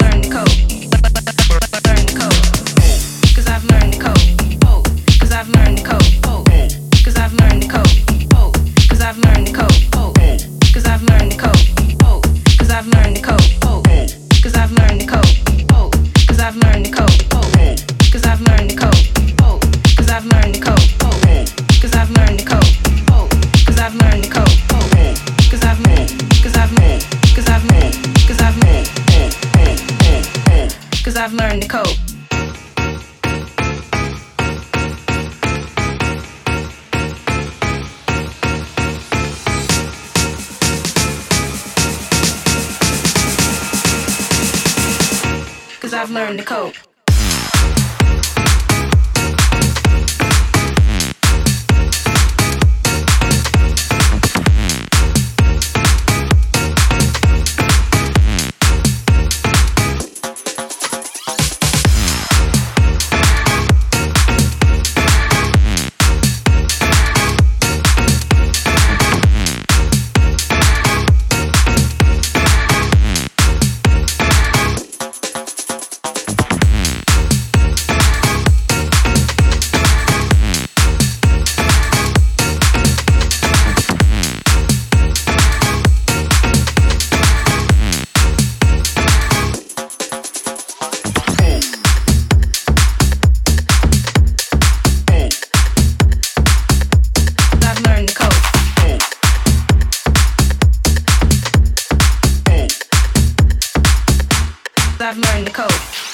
learn the code.